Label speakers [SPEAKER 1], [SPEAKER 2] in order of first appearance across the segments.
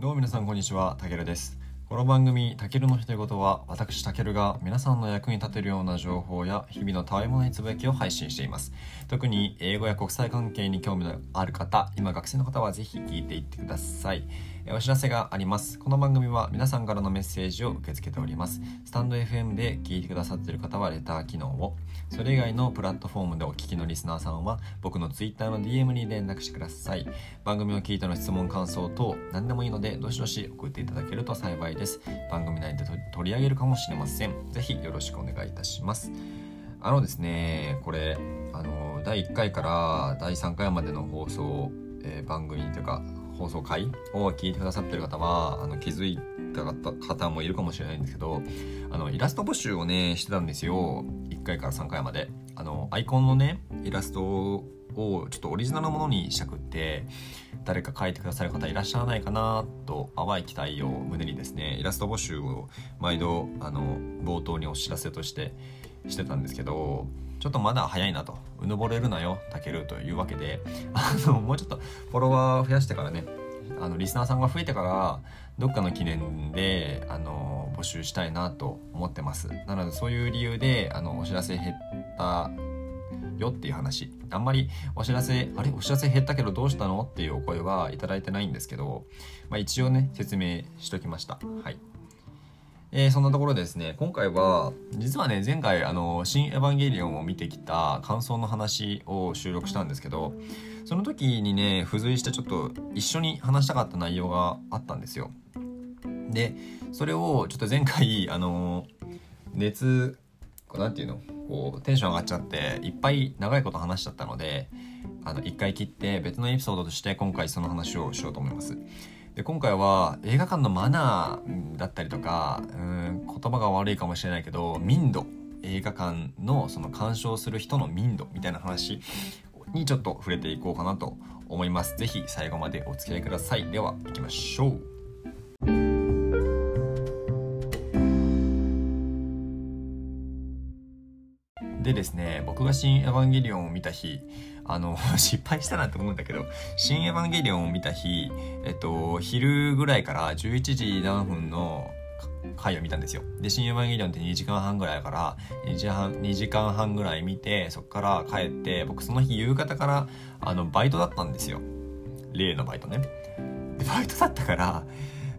[SPEAKER 1] どうも皆さんこんにちは、たけるです。この番組、たけるのひと言は、私たけるが皆さんの役に立てるような情報や日々のたわいもないつぶやきを配信しています。特に英語や国際関係に興味のある方、今学生の方はぜひ聞いていってください。お知らせがあります。この番組は皆さんからのメッセージを受け付けております。スタンド FM で聞いてくださっている方はレター機能を、それ以外のプラットフォームでお聞きのリスナーさんは僕の Twitter の DM に連絡してください。番組を聞いての質問、感想等何でもいいのでどしどし送っていただけると幸いです。番組内で取り上げるかもしれません。ぜひよろしくお願いいたします。あのですね、これ、あの、第1回から第3回までの放送、えー番組というか、放送回を聞いてくださってる方は、あの、気づいた方もいるかもしれないんですけど、あの、イラスト募集をね、してたんですよ。1回から3回まで。あの、アイコンのね、イラストをちょっとオリジナルのものにしたくって、誰か描いてくださる方いらっしゃらないかなと淡い期待を胸にですねイラスト募集を毎度あの冒頭にお知らせとしてしてたんですけどちょっとまだ早いなと。うぬぼれるなよたけるというわけで。あのもうちょっとフォロワー増やしてからねあのリスナーさんが増えてからどっかの記念であの募集したいなと思ってます。なのでそういう理由であのお知らせ減ったよっていう話。あんまりお知らせあれ？お知らせ減ったけどどうしたの？っていうお声はいただいてないんですけど、まあ、一応ね説明しときました。はい。えーそんなところですね今回は実はね前回あの「新エヴァンゲリオン」を見てきた感想の話を収録したんですけどその時にね付随してちょっと一緒に話したかった内容があったんですよ。でそれをちょっと前回あの熱こうなんていうのこうテンション上がっちゃっていっぱい長いこと話しちゃったのであの一回切って別のエピソードとして今回その話をしようと思います。で今回は映画館のマナーだったりとかうん言葉が悪いかもしれないけど民度。映画館のその鑑賞する人の民度みたいな話にちょっと触れていこうかなと思います。是非最後までお付き合いください。では行きましょう。でですね僕が「新エヴァンゲリオン」を見た日あの 失敗したなと思うんだけど「新エヴァンゲリオン」を見た日えっと昼ぐらいから11時何分の回を見たんですよ。で「新エヴァンゲリオン」って2時間半ぐらいだから2時半2時間半ぐらい見てそっから帰って僕その日夕方からあのバイトだったんですよ。例のバイトね。でバイトだったから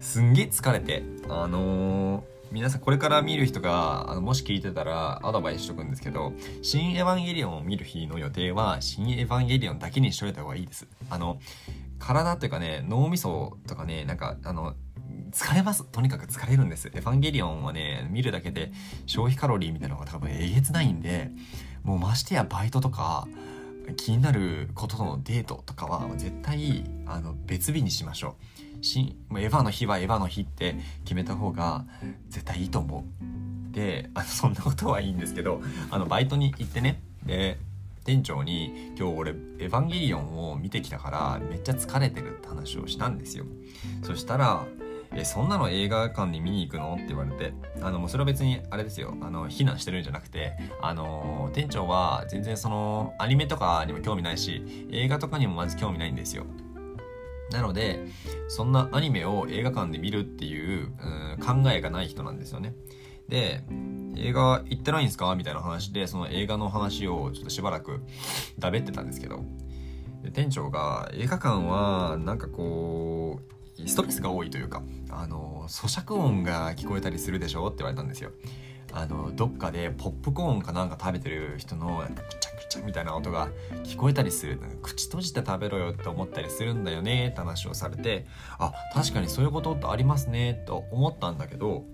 [SPEAKER 1] すんげえ疲れてあのー皆さんこれから見る人があのもし聞いてたらアドバイスしとくんですけど「新エヴァンゲリオン」を見る日の予定は「新エヴァンゲリオン」だけにしといた方がいいです。あの体っていうかね脳みそとかねなんかあの疲れます。とにかく疲れるんです。エヴァンゲリオンはね見るだけで消費カロリーみたいなのが多分えげつないんでもうましてやバイトとか気になることとのデートとかは絶対あの別日にしましょう。新エヴァの日はエヴァの日って決めた方が絶対いいと思う。であのそんなことはいいんですけどあのバイトに行ってね。で店長に「今日俺エヴァンゲリオンを見てきたからめっちゃ疲れてる」って話をしたんですよ。そしたら「えそんなの映画館に見に行くの?」って言われてあのもうそれは別にあれですよ。あの非難してるんじゃなくてあの店長は全然そのアニメとかにも興味ないし映画とかにもまず興味ないんですよ。なのでそんなアニメを映画館で見るっていう、考えがない人なんですよね。で映画行ってないんですか？みたいな話でその映画の話をちょっとしばらくだべってたんですけど。店長が映画館はなんかこうストレスが多いというかあの咀嚼音が聞こえたりするでしょ？って言われたんですよ。あのどっかでポップコーンかなんか食べてる人のくちゃくちゃみたいな音が聞こえたりする。口閉じて食べろよって思ったりするんだよねって話をされてあ確かにそういうことってありますねと思ったんだけど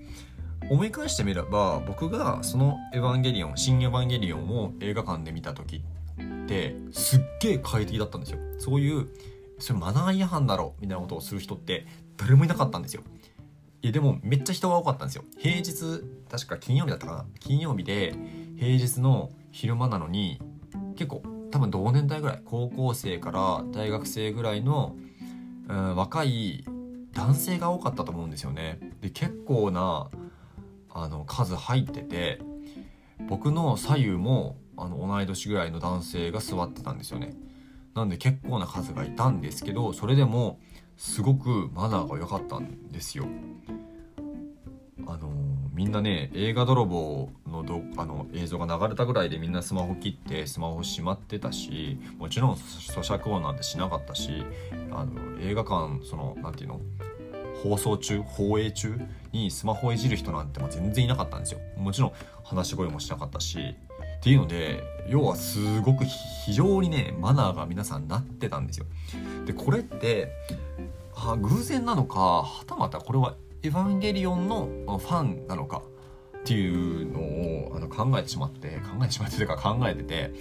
[SPEAKER 1] 思い返してみれば僕がその「エヴァンゲリオン」「新エヴァンゲリオン」を映画館で見た時ってすっげえ快適だったんですよ。そういうそれマナー違反だろみたいなことをする人って誰もいなかったんですよ。いやでもめっちゃ人が多かったんですよ。平日確か金曜日だったかな。金曜日で平日の昼間なのに結構多分同年代ぐらい。高校生から大学生ぐらいの、うん、若い男性が多かったと思うんですよね。で結構なあの数入ってて僕の左右もあの同い年ぐらいの男性が座ってたんですよね。なんで結構な数がいたんですけどそれでもすごくマナーが良かったんですよ。あのー、みんなね映画泥棒のどあの映像が流れたぐらいでみんなスマホ切ってスマホしまってたしもちろん咀嚼音なんてしなかったしあの映画館その何て言うの？放送中放映中にスマホをいじる人なんて全然いなかったんですよもちろん話し声もしなかったしっていうので要はすごく非常にねマナーが皆さんなってたんですよでこれってあ偶然なのかはたまたこれはエヴァンゲリオンのファンなのかっていうのをあの考えてしまって考えてしまってというか考えてて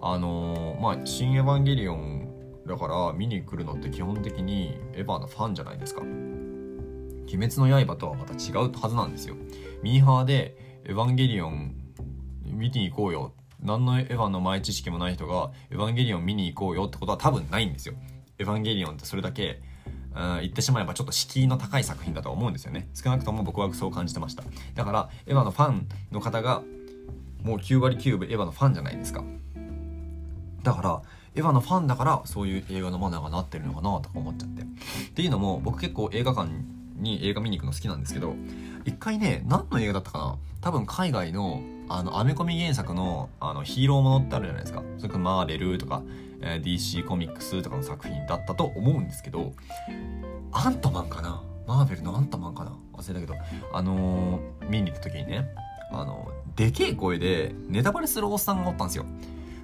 [SPEAKER 1] あのー、まあ「新エヴァンゲリオン」だから見に来るのって基本的にエヴァのファンじゃないですか。鬼滅の刃とはまた違うはずなんですよ。ミーハーでエヴァンゲリオン見に行こうよ。何のエヴァの前知識もない人がエヴァンゲリオン見に行こうよってことは多分ないんですよ。エヴァンゲリオンってそれだけうん言ってしまえばちょっと敷居の高い作品だと思うんですよね。少なくとも僕はそう感じてました。だからエヴァのファンの方がもう9割9分エヴァのファンじゃないですか。だからエヴァのファンだからそういう映画のマナーがなってるのかなとか思っちゃって。っていうのも僕結構映画館に映画見に行くの好きなんですけど一回ね何の映画だったかな？多分海外のあのアメコミ原作のあのヒーローものってあるじゃないですか。それからマーベルとかえー DC コミックスとかの作品だったと思うんですけどアントマンかな？マーベルのアントマンかな？忘れたけど。あのー、見に行った時にねあのでけえ声でネタバレするおっさんがおったんですよ。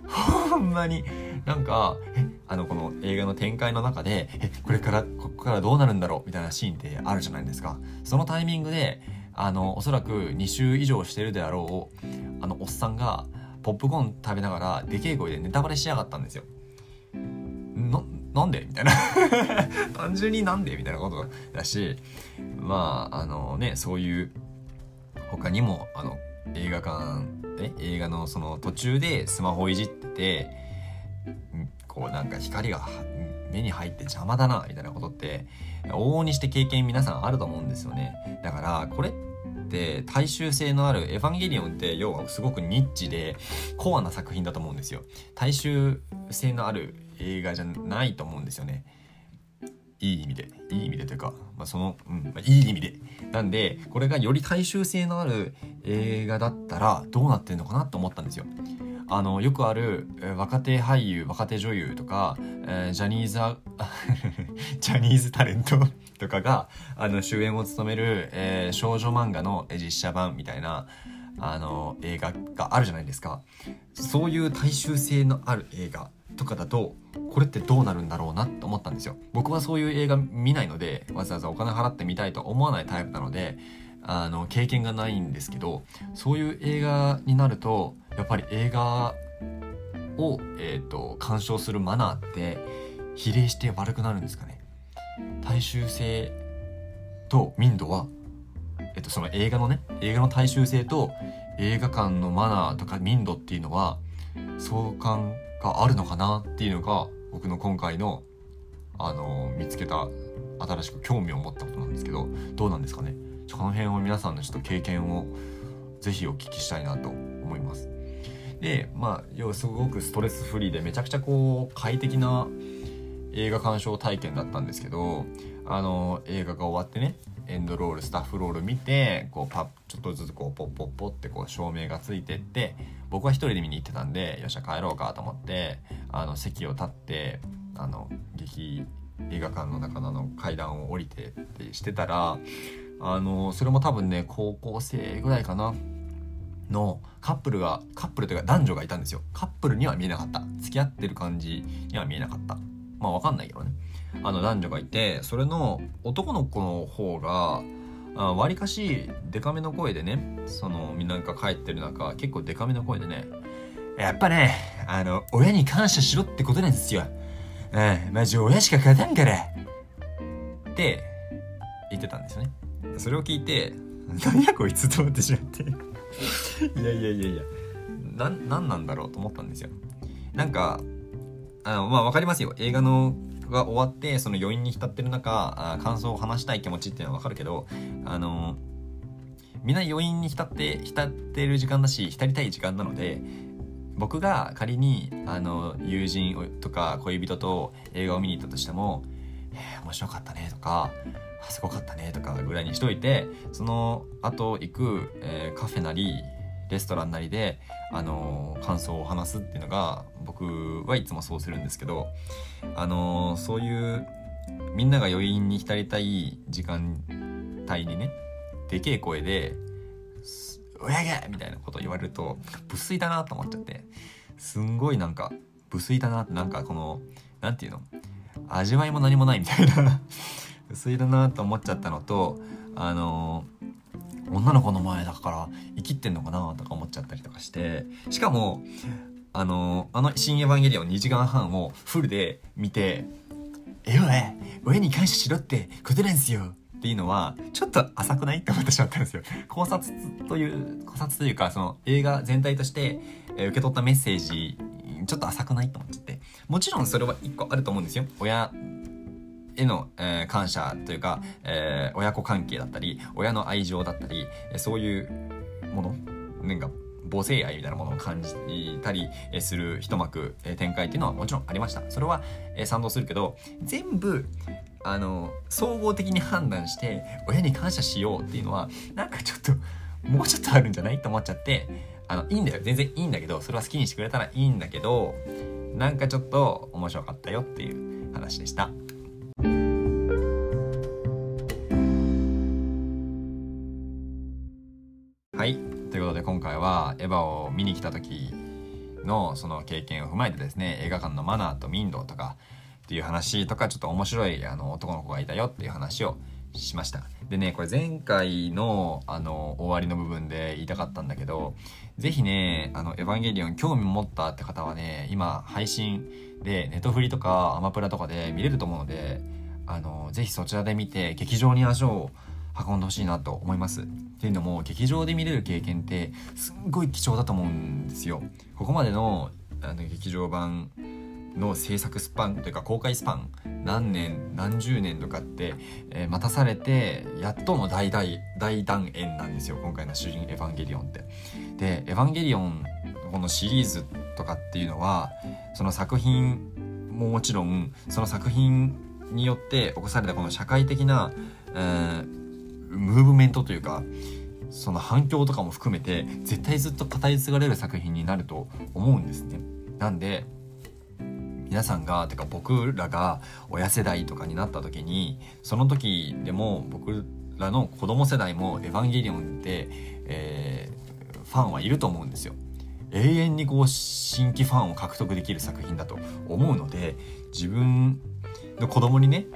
[SPEAKER 1] ほんまに。なんかえあのこの映画の展開の中でえこれからここからどうなるんだろう？みたいなシーンってあるじゃないですか。そのタイミングであのおそらく2週以上してるであろうあのおっさんがポップコーン食べながらでけえ声でネタバレしやがったんですよ。な、なんで？みたいな。単純になんで？みたいなことだし、まあ、あのね、そういう、他にも、あの、映画館、え？映画のその途中でスマホいじってて、こうなんか光が目に入って邪魔だな、みたいなことって、往々にして経験皆さんあると思うんですよね。だから、これって大衆性のあるエヴァンゲリオンって要はすごくニッチでコアな作品だと思うんですよ。大衆性のある映画じゃないと思うんですよね。いい意味で。いい意味でというか、まあ、その、うん、まあ、いい意味で。なんで、これがより大衆性のある映画だったらどうなってんのかなと思ったんですよ。あの、よくある、え若手俳優、若手女優とか、えー、ジャニーズ、ジャニーズタレント とかが、あの、主演を務める、えー、少女漫画の実写版みたいな、あの、映画があるじゃないですか。そういう大衆性のある映画とかだとこれってどうなるんだろうなって思ったんですよ僕はそういう映画見ないのでわざわざお金払ってみたいと思わないタイプなのであの経験がないんですけどそういう映画になるとやっぱり映画を、えーと、鑑賞するマナーって比例して悪くなるんですかね？大衆性と民度は、えっと、その映画のね映画の大衆性と映画館のマナーとか民度っていうのは相関があるのかなっていうのが僕の今回のあの見つけた新しく興味を持ったことなんですけどどうなんですかね？この辺を皆さんのちょっと経験をぜひお聞きしたいなと思います。でまあ要はすごくストレスフリーでめちゃくちゃこう快適な映画鑑賞体験だったんですけどあの映画が終わってねエンドロールスタッフロール見てこうパッちょっとずつこうポッポッポってこう照明がついてって僕は一人で見に行ってたんでよっしゃ帰ろうかと思ってあの席を立ってあの劇映画館の中の階段を降りてってしてたらあのそれも多分ね高校生ぐらいかな。のカップルがカップルというか男女がいたんですよ。カップルには見えなかった。付き合ってる感じには見えなかった。まあわかんないけどね。あの男女がいてそれの男の子の方がわりかしデカめの声でねそのみんなが帰ってる中結構デカめの声でねやっぱねあの親に感謝しろってことなんですよ。うんマジ親しか勝たんからって言ってたんですよね。それを聞いて 何やこいつと思ってしまって。いやいやいやいや。な何なんだろうと思ったんですよ。なんかあのまあ分かりますよ。映画のが終わってその余韻に浸ってる中あ感想を話したい気持ちっていうのはわかるけどあのみんな余韻に浸って浸ってる時間だし浸りたい時間なので僕が仮にあの友人とか恋人と映画を見に行ったとしても「えー、面白かったね」とか「すごかったね」とかぐらいにしといてその後行く、えー、カフェなりレストランなりで、あの感想を話すっていうのが僕はいつもそうするんですけど、あのそういうみんなが余韻に浸りたい時間帯にねでけえ声で「おやげ!」みたいなこと言われると無粋だなと思っちゃってすんごいなんか無粋だなってなんかこの何て言うの味わいも何もないみたいな無粋だなと思っちゃったのとあの女の子の前だから生きてんのかなとか思っちゃったりとかしてしかもあのあの「新エヴァンゲリオン」2時間半をフルで見て「えおい親に感謝しろってことなんすよ」っていうのはちょっと浅くないって思ってしまったんですよ。考察という考察というかその映画全体として、え受け取ったメッセージちょっと浅くないと思っちゃって。もちろんそれは一個あると思うんですよ。親への、えー、感謝というか、えー、親子関係だったり親の愛情だったりそういうものなんか母性愛みたいなものを感じたりする一幕展開っていうのはもちろんありましたそれは賛同するけど全部あの総合的に判断して親に感謝しようっていうのはなんかちょっともうちょっとあるんじゃないと思っちゃってあのいいんだよ全然いいんだけどそれは好きにしてくれたらいいんだけどなんかちょっと面白かったよっていう話でした。はエヴァを見に来た時のその経験を踏まえてですね映画館のマナーと民度とかっていう話とかちょっと面白いあの男の子がいたよっていう話をしました。でねこれ前回のあの終わりの部分で言いたかったんだけど是非ねあのエヴァンゲリオン興味持ったって方はね今配信でネトフリとかアマプラとかで見れると思うのであのぜひそちらで見て劇場に足を運んでほしいなと思います。っていうのも劇場で見れる経験ってすっごい貴重だと思うんですよ。ここまでのあの劇場版の制作スパンというか公開スパン何年何十年とかって、えー、待たされてやっとの大大大団円なんですよ今回の主人エヴァンゲリオンって。でエヴァンゲリオンこのシリーズとかっていうのはその作品ももちろんその作品によって起こされたこの社会的な、えー、ムーブメントというかその反響とかも含めて絶対ずっと語り継がれる作品になると思うんですね。なんで皆さんがてか僕らが親世代とかになった時にその時でも僕らの子供世代も「エヴァンゲリオン」で、えー、ファンはいると思うんですよ。永遠にこう新規ファンを獲得できる作品だと思うので自分の子供にね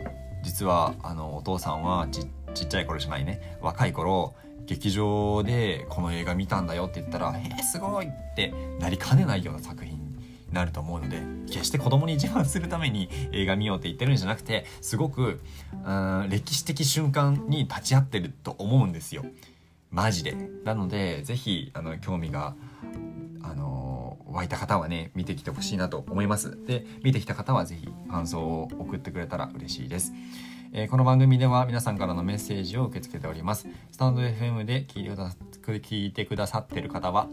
[SPEAKER 1] 実はあのお父さんはちちっちゃい頃じゃないね若い頃劇場でこの映画見たんだよって言ったら「へえすごい!」ってなりかねないような作品になると思うので決して子供に自慢するために映画見ようって言ってるんじゃなくてすごくうん歴史的瞬間に立ち会ってると思うんですよマジで。なので是非あの興味があの湧いた方はね見てきてほしいなと思いますで見てきた方は是非感想を送ってくれたら嬉しいですえー、この番組では皆さんからのメッセージを受け付けております。スタンド FM で聞いてくだ聞いてくださってる方は、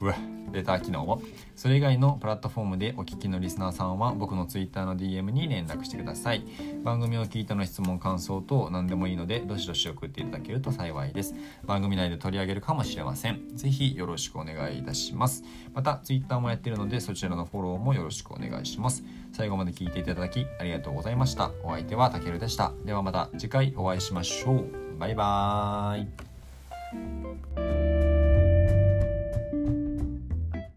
[SPEAKER 1] うわ、レター機能を。それ以外のプラットフォームでお聞きのリスナーさんは僕の Twitter の DM に連絡してください。番組を聞いての質問、感想等何でもいいので、どしどし送っていただけると幸いです。番組内で取り上げるかもしれません。ぜひよろしくお願いいたします。また Twitter もやってるので、そちらのフォローもよろしくお願いします。最後まで聞いていただきありがとうございました。お相手はたけるでした。ではまた次回お会いしましょう。バイバーイ。